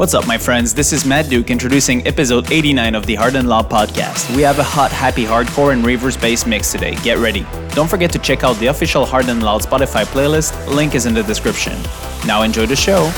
What's up, my friends? This is Matt Duke introducing episode 89 of the Hard and Loud podcast. We have a hot, happy hardcore and reverse bass mix today. Get ready. Don't forget to check out the official Hard and Loud Spotify playlist. Link is in the description. Now enjoy the show.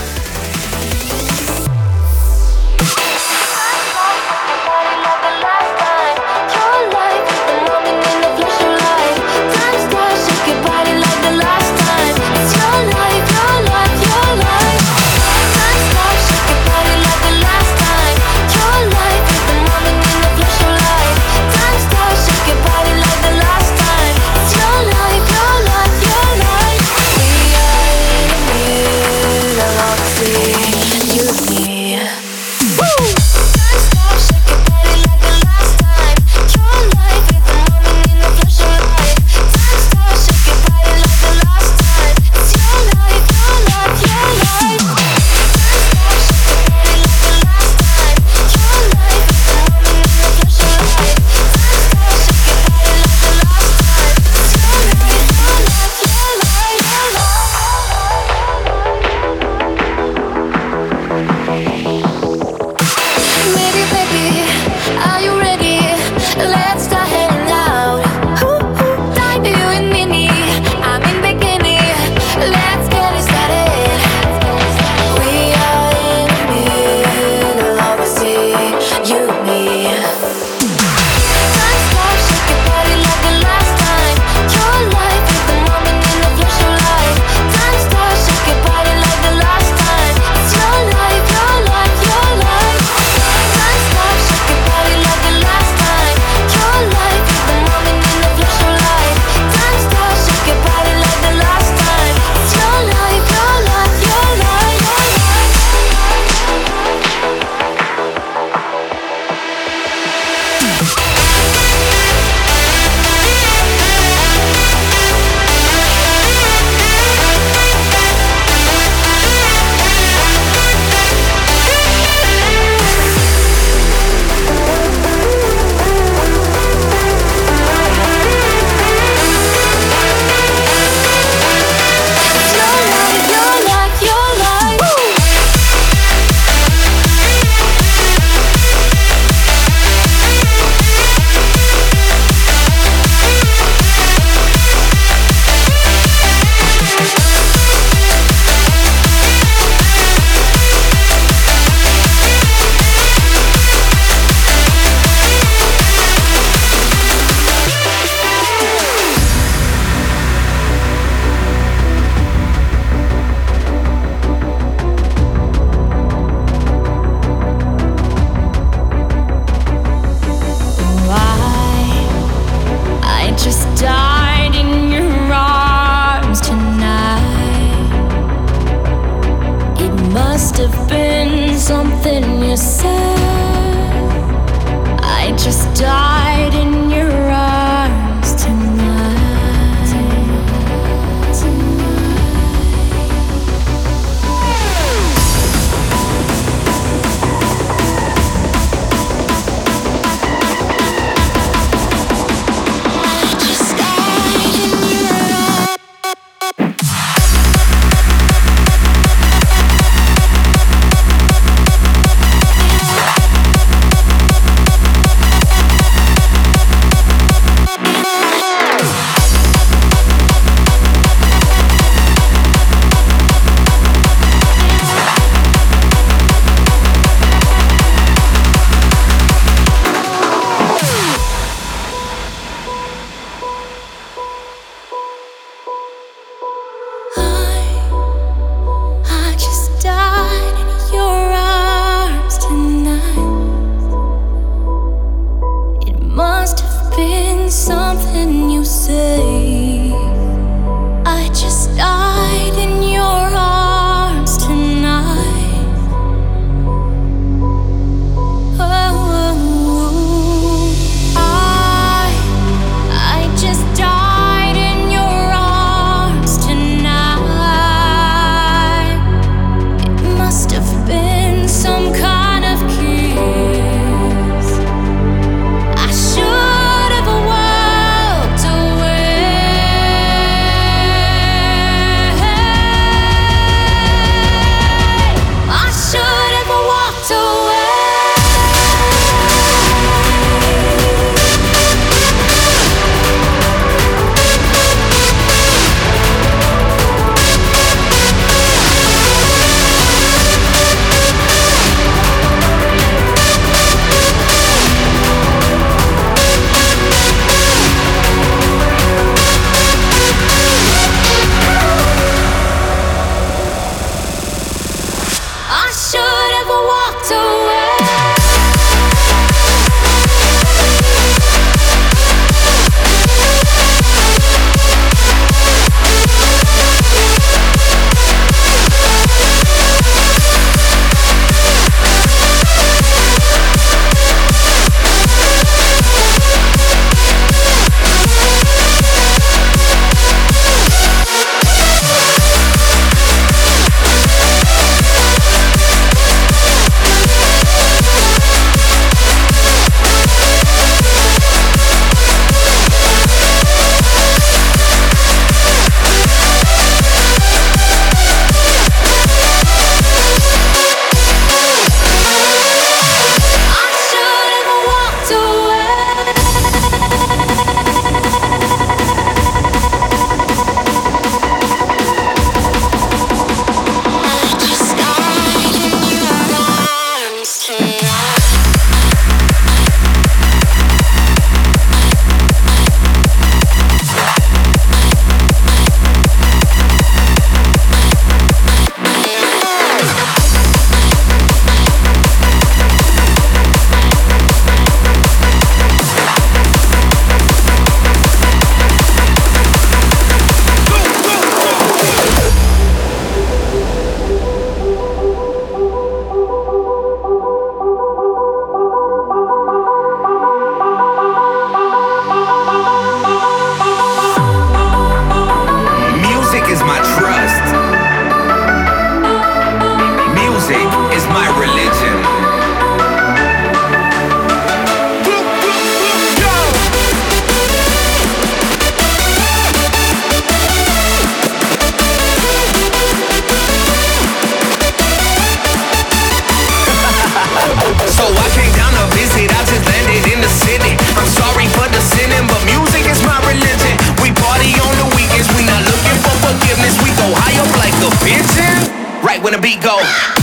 We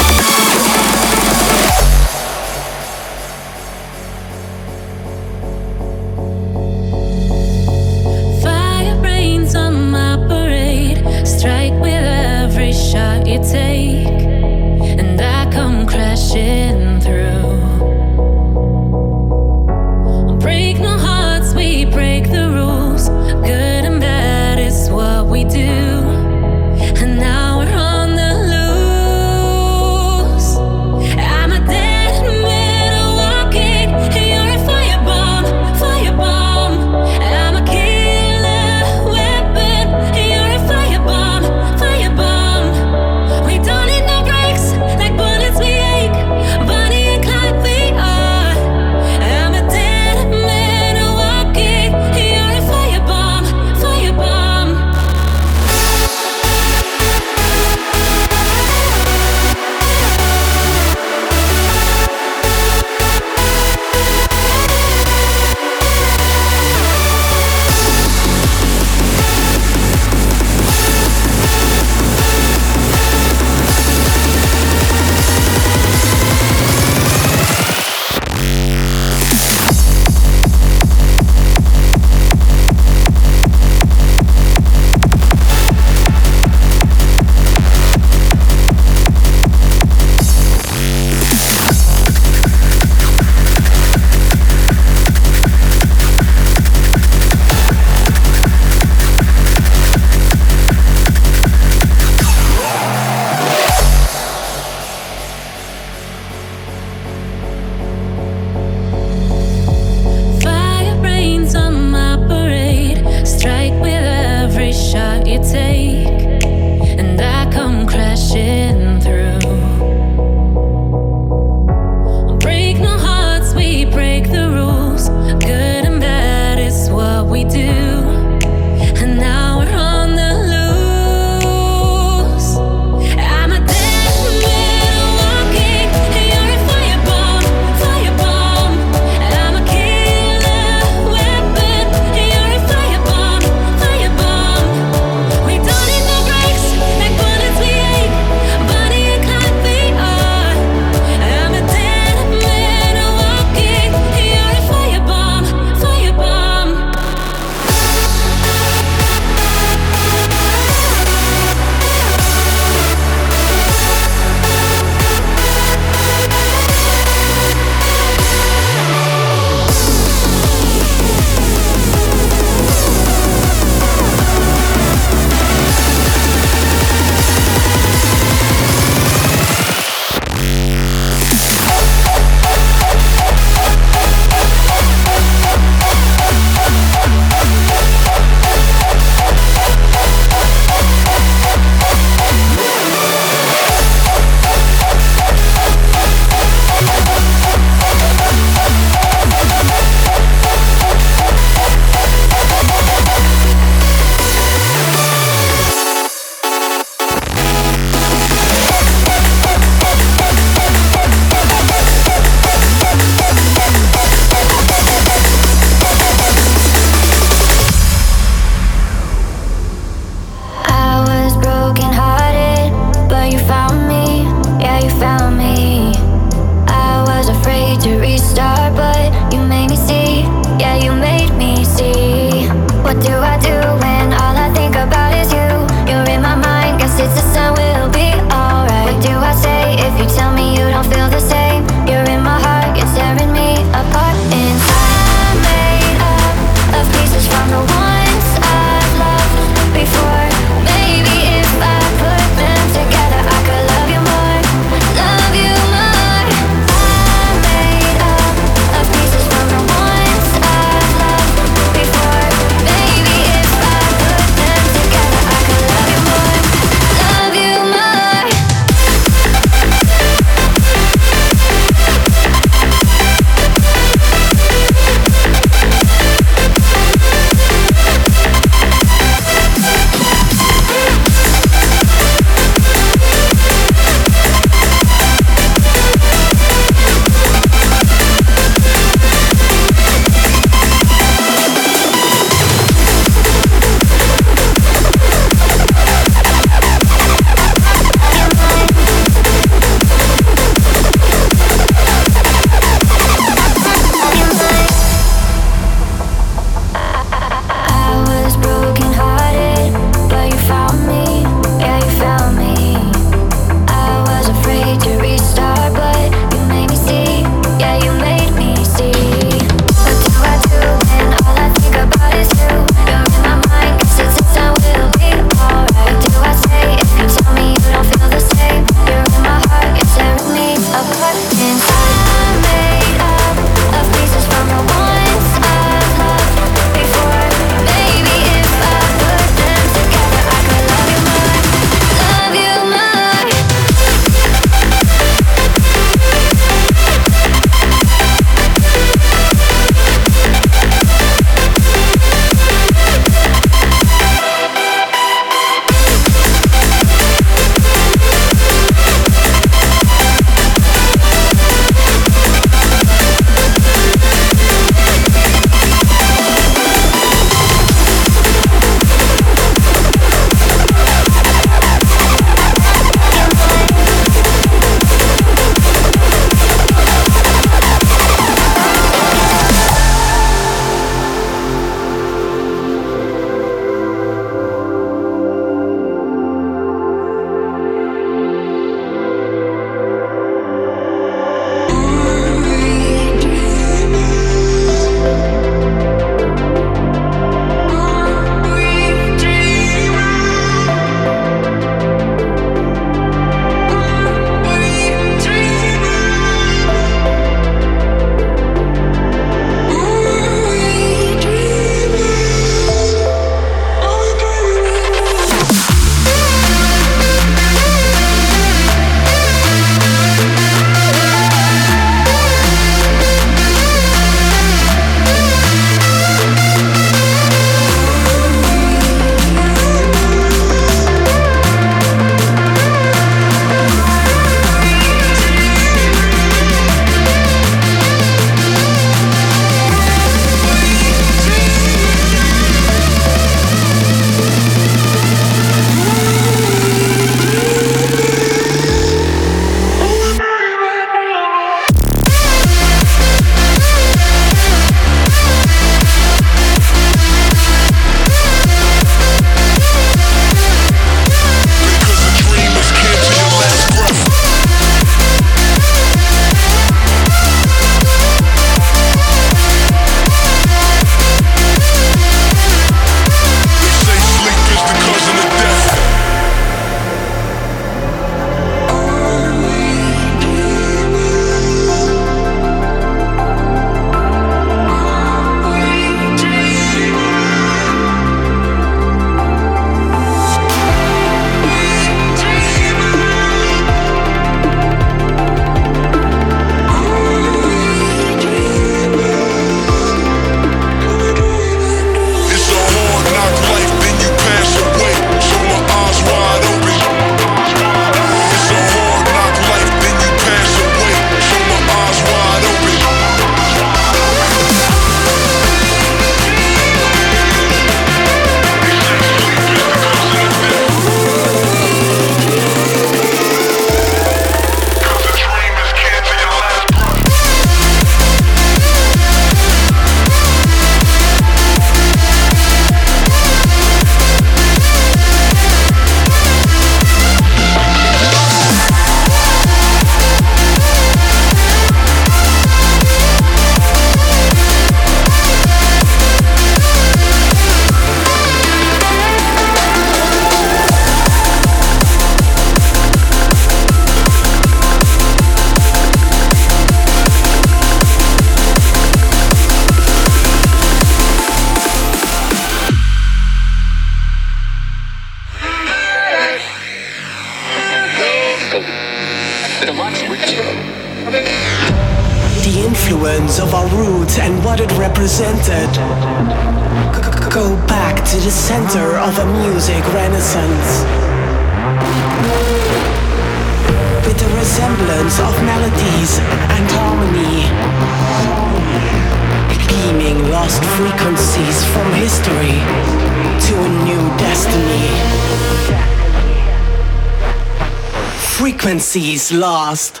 galaxy's lost.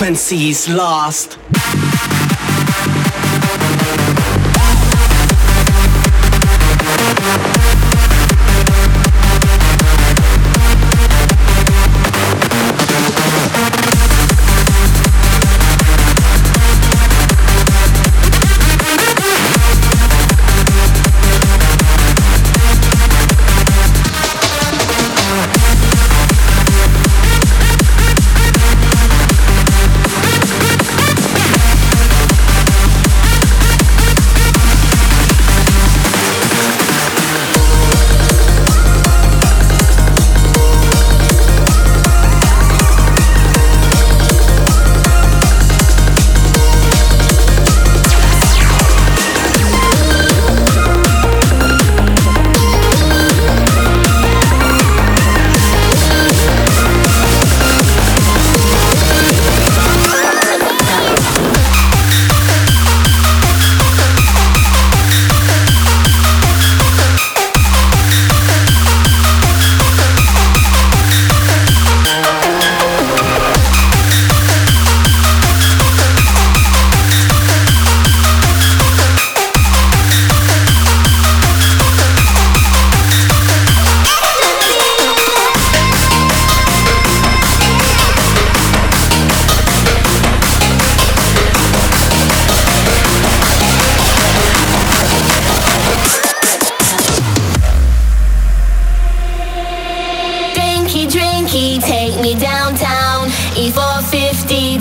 frequencies lost.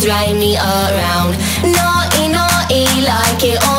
drive me around. Naughty, naughty, like it all.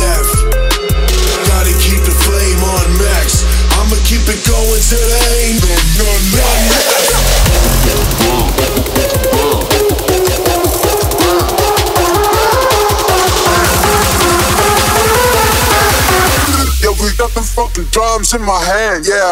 in my hand, yeah.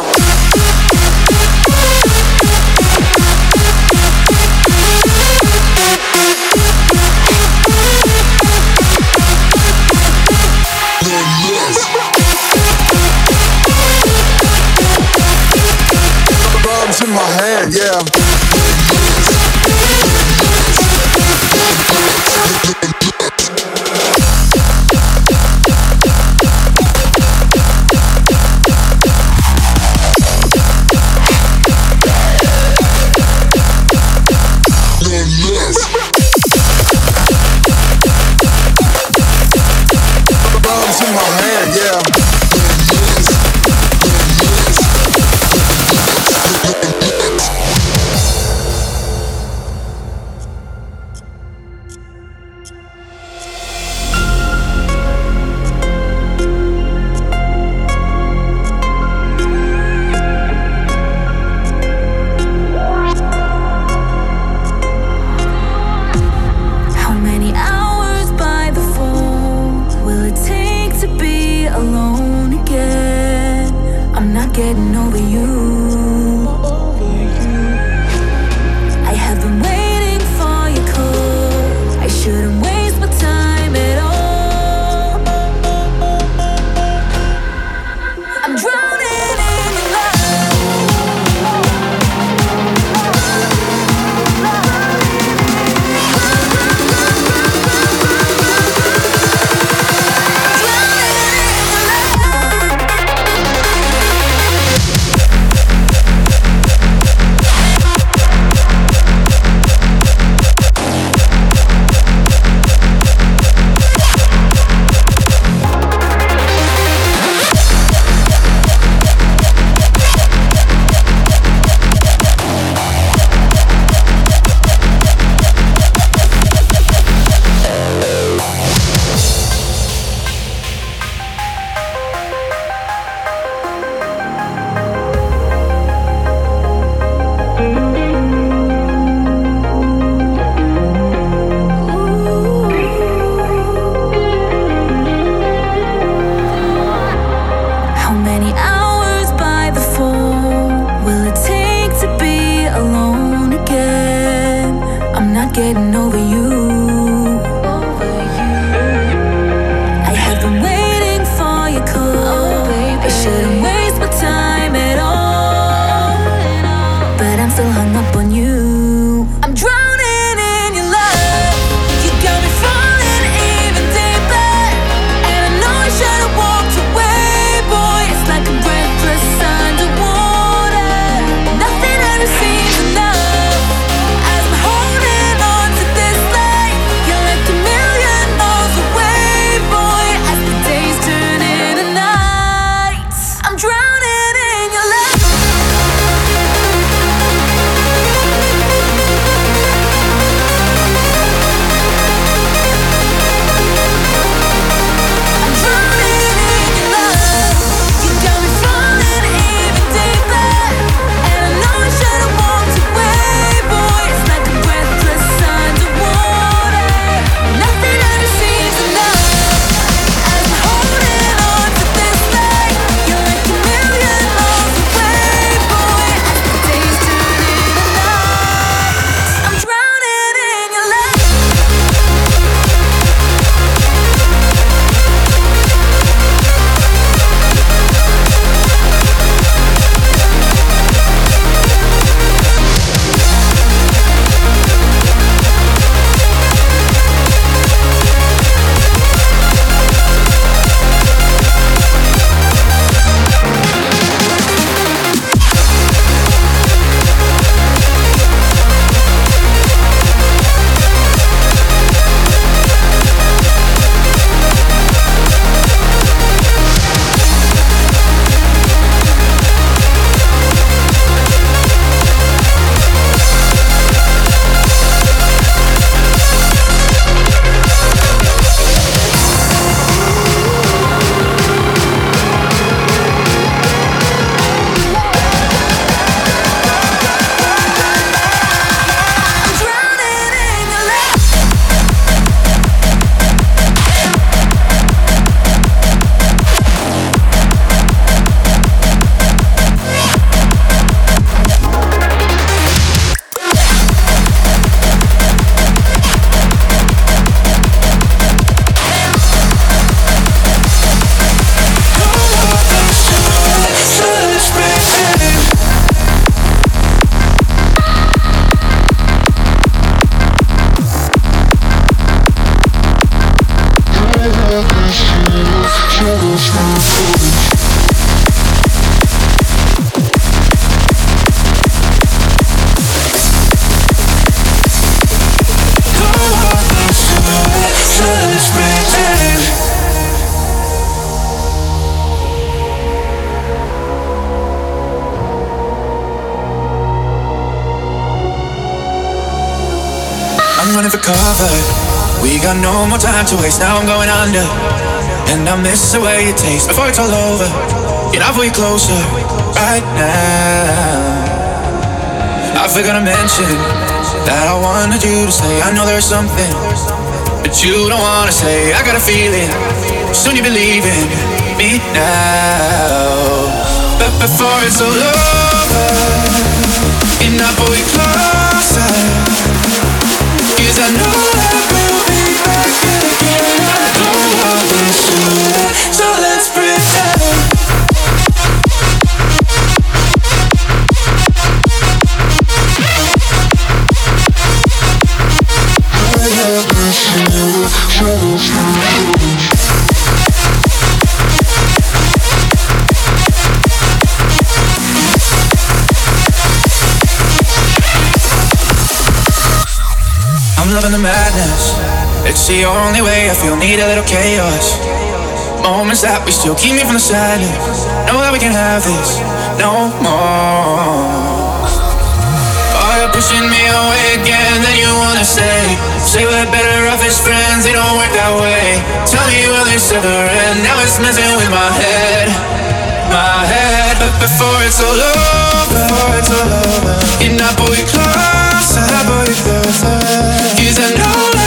Getting over you. Got no more time to waste. Now I'm going under. And I miss the way it tastes before it's all over. Get way closer right now. I forgot to mention that I wanted you to stay. I know there's something, but you don't wanna say. I got a feeling soon you'll be leaving me now. But before it's all over, I pull closer? I'm loving the madness. It's the only way I feel. Need a little chaos. Moments that we still keep me from the sadness. Know that we can have this no more. You're pushing me away again, then you wanna say, say we're better off as friends. It don't work that way. Tell me will this ever end? Now it's messing with my head, my head. But before it's all over, before it's all over, can I pull you closer? I. Cause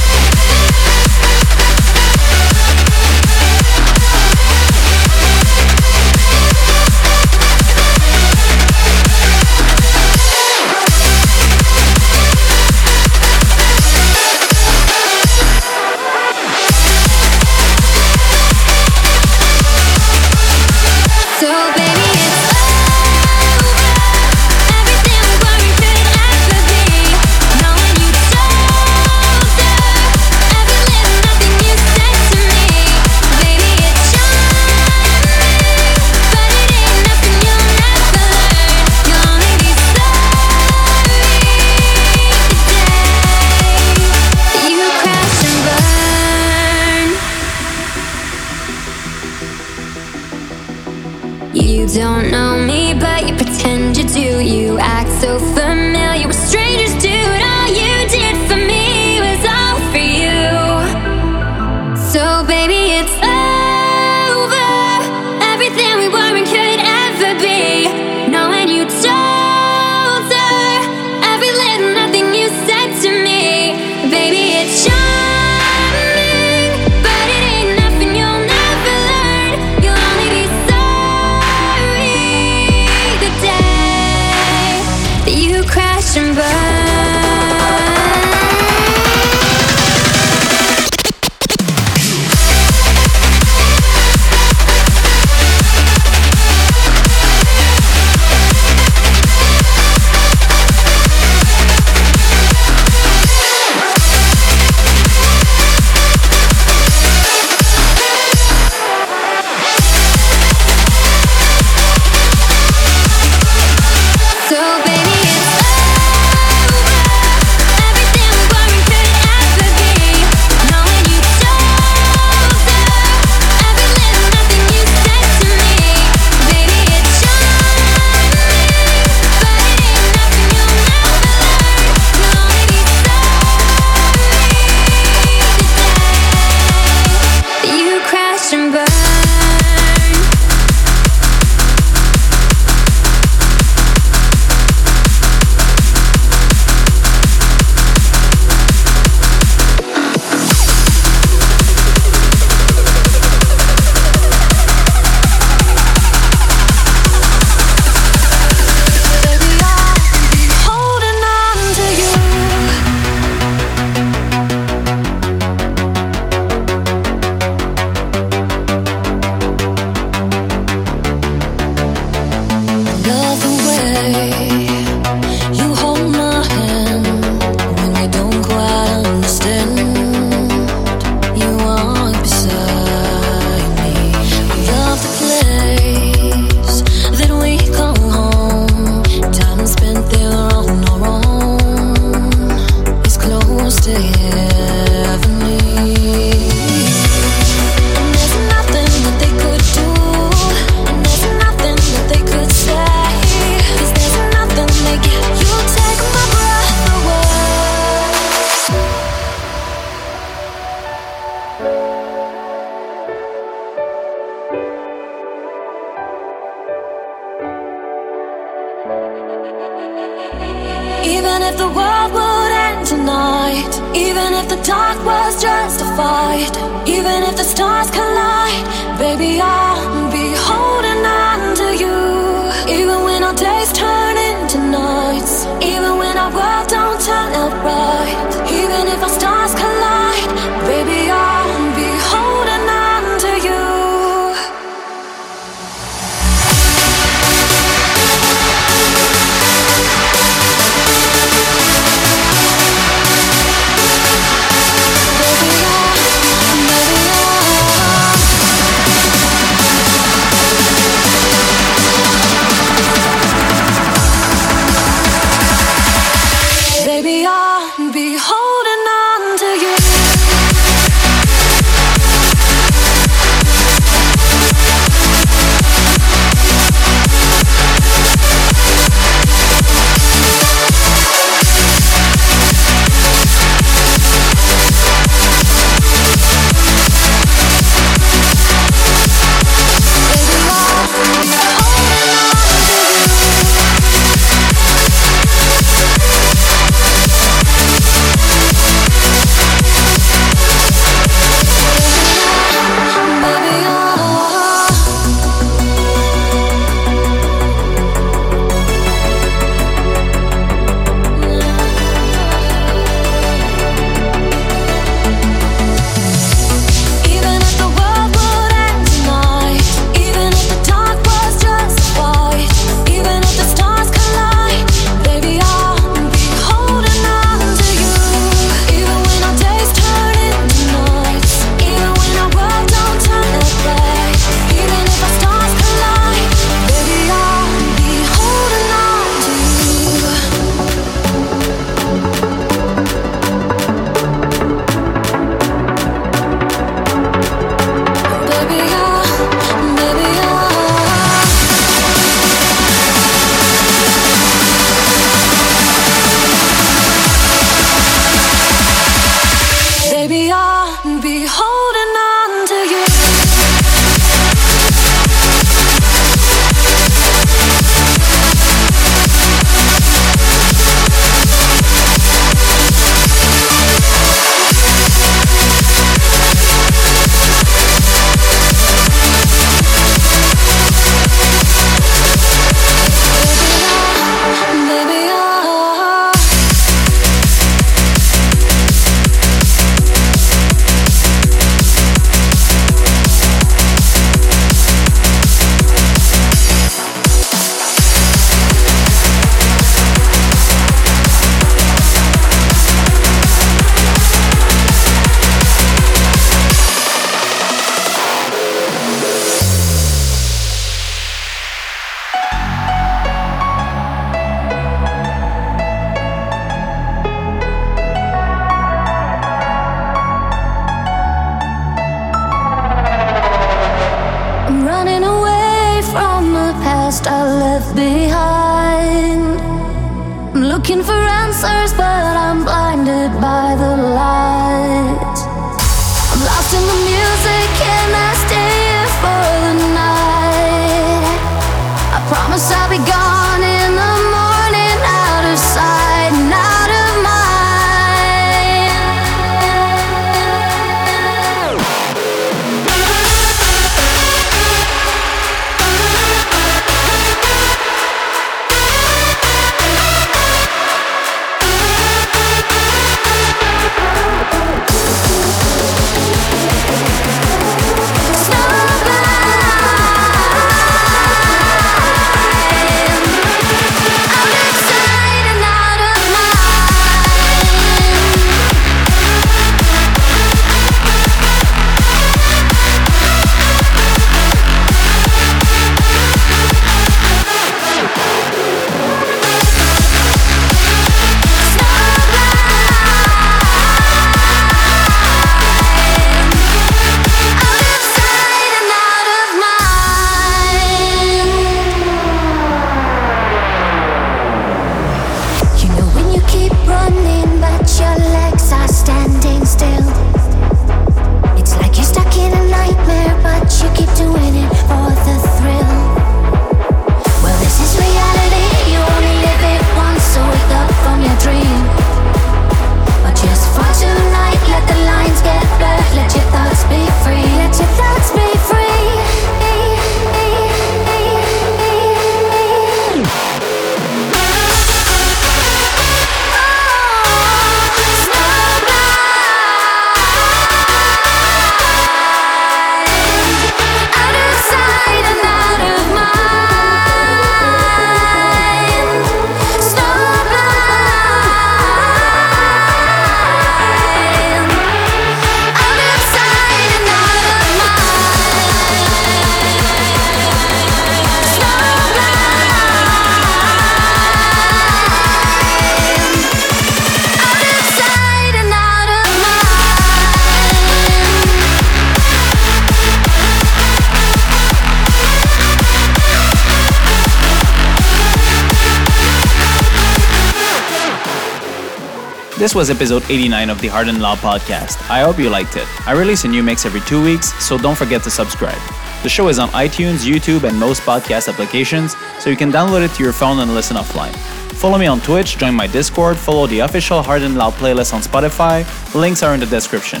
This was episode 89 of the Hard and Loud podcast. I hope you liked it. I release a new mix every two weeks, so don't forget to subscribe. The show is on iTunes, YouTube, and most podcast applications, so you can download it to your phone and listen offline. Follow me on Twitch, join my Discord, follow the official Hard and Loud playlist on Spotify. Links are in the description.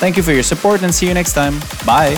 Thank you for your support and see you next time. Bye!